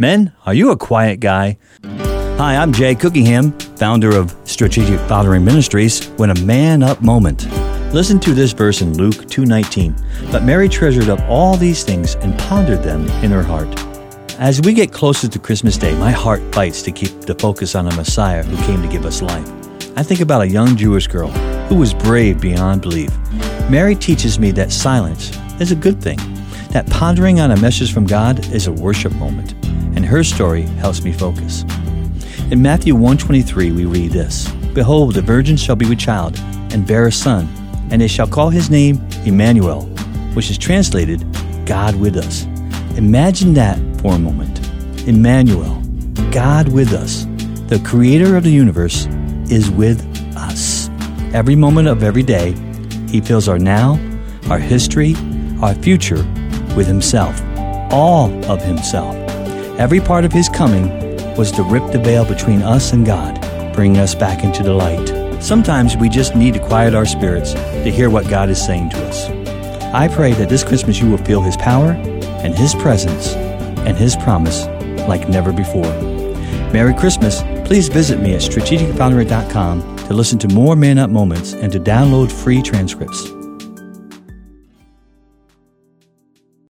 Men, are you a quiet guy? Hi, I'm Jay Cookingham, founder of Strategic Fathering Ministries, when a man up moment. Listen to this verse in Luke 2:19. But Mary treasured up all these things and pondered them in her heart. As we get closer to Christmas Day, my heart fights to keep the focus on a Messiah who came to give us life. I think about a young Jewish girl who was brave beyond belief. Mary teaches me that silence is a good thing, that pondering on a message from God is a worship moment, her story helps me focus. In Matthew 1:23 we read this: Behold, the virgin shall be with child and bear a son, and they shall call his name Emmanuel, which is translated God with us. Imagine that for a moment. Emmanuel, God with us, the creator of the universe, is with us. Every moment of every day, he fills our now, our history, our future with himself, all of himself. Every part of his coming was to rip the veil between us and God, bringing us back into the light. Sometimes we just need to quiet our spirits to hear what God is saying to us. I pray that this Christmas you will feel his power and his presence and his promise like never before. Merry Christmas. Please visit me at strategicfathering.com to listen to more Man Up moments and to download free transcripts.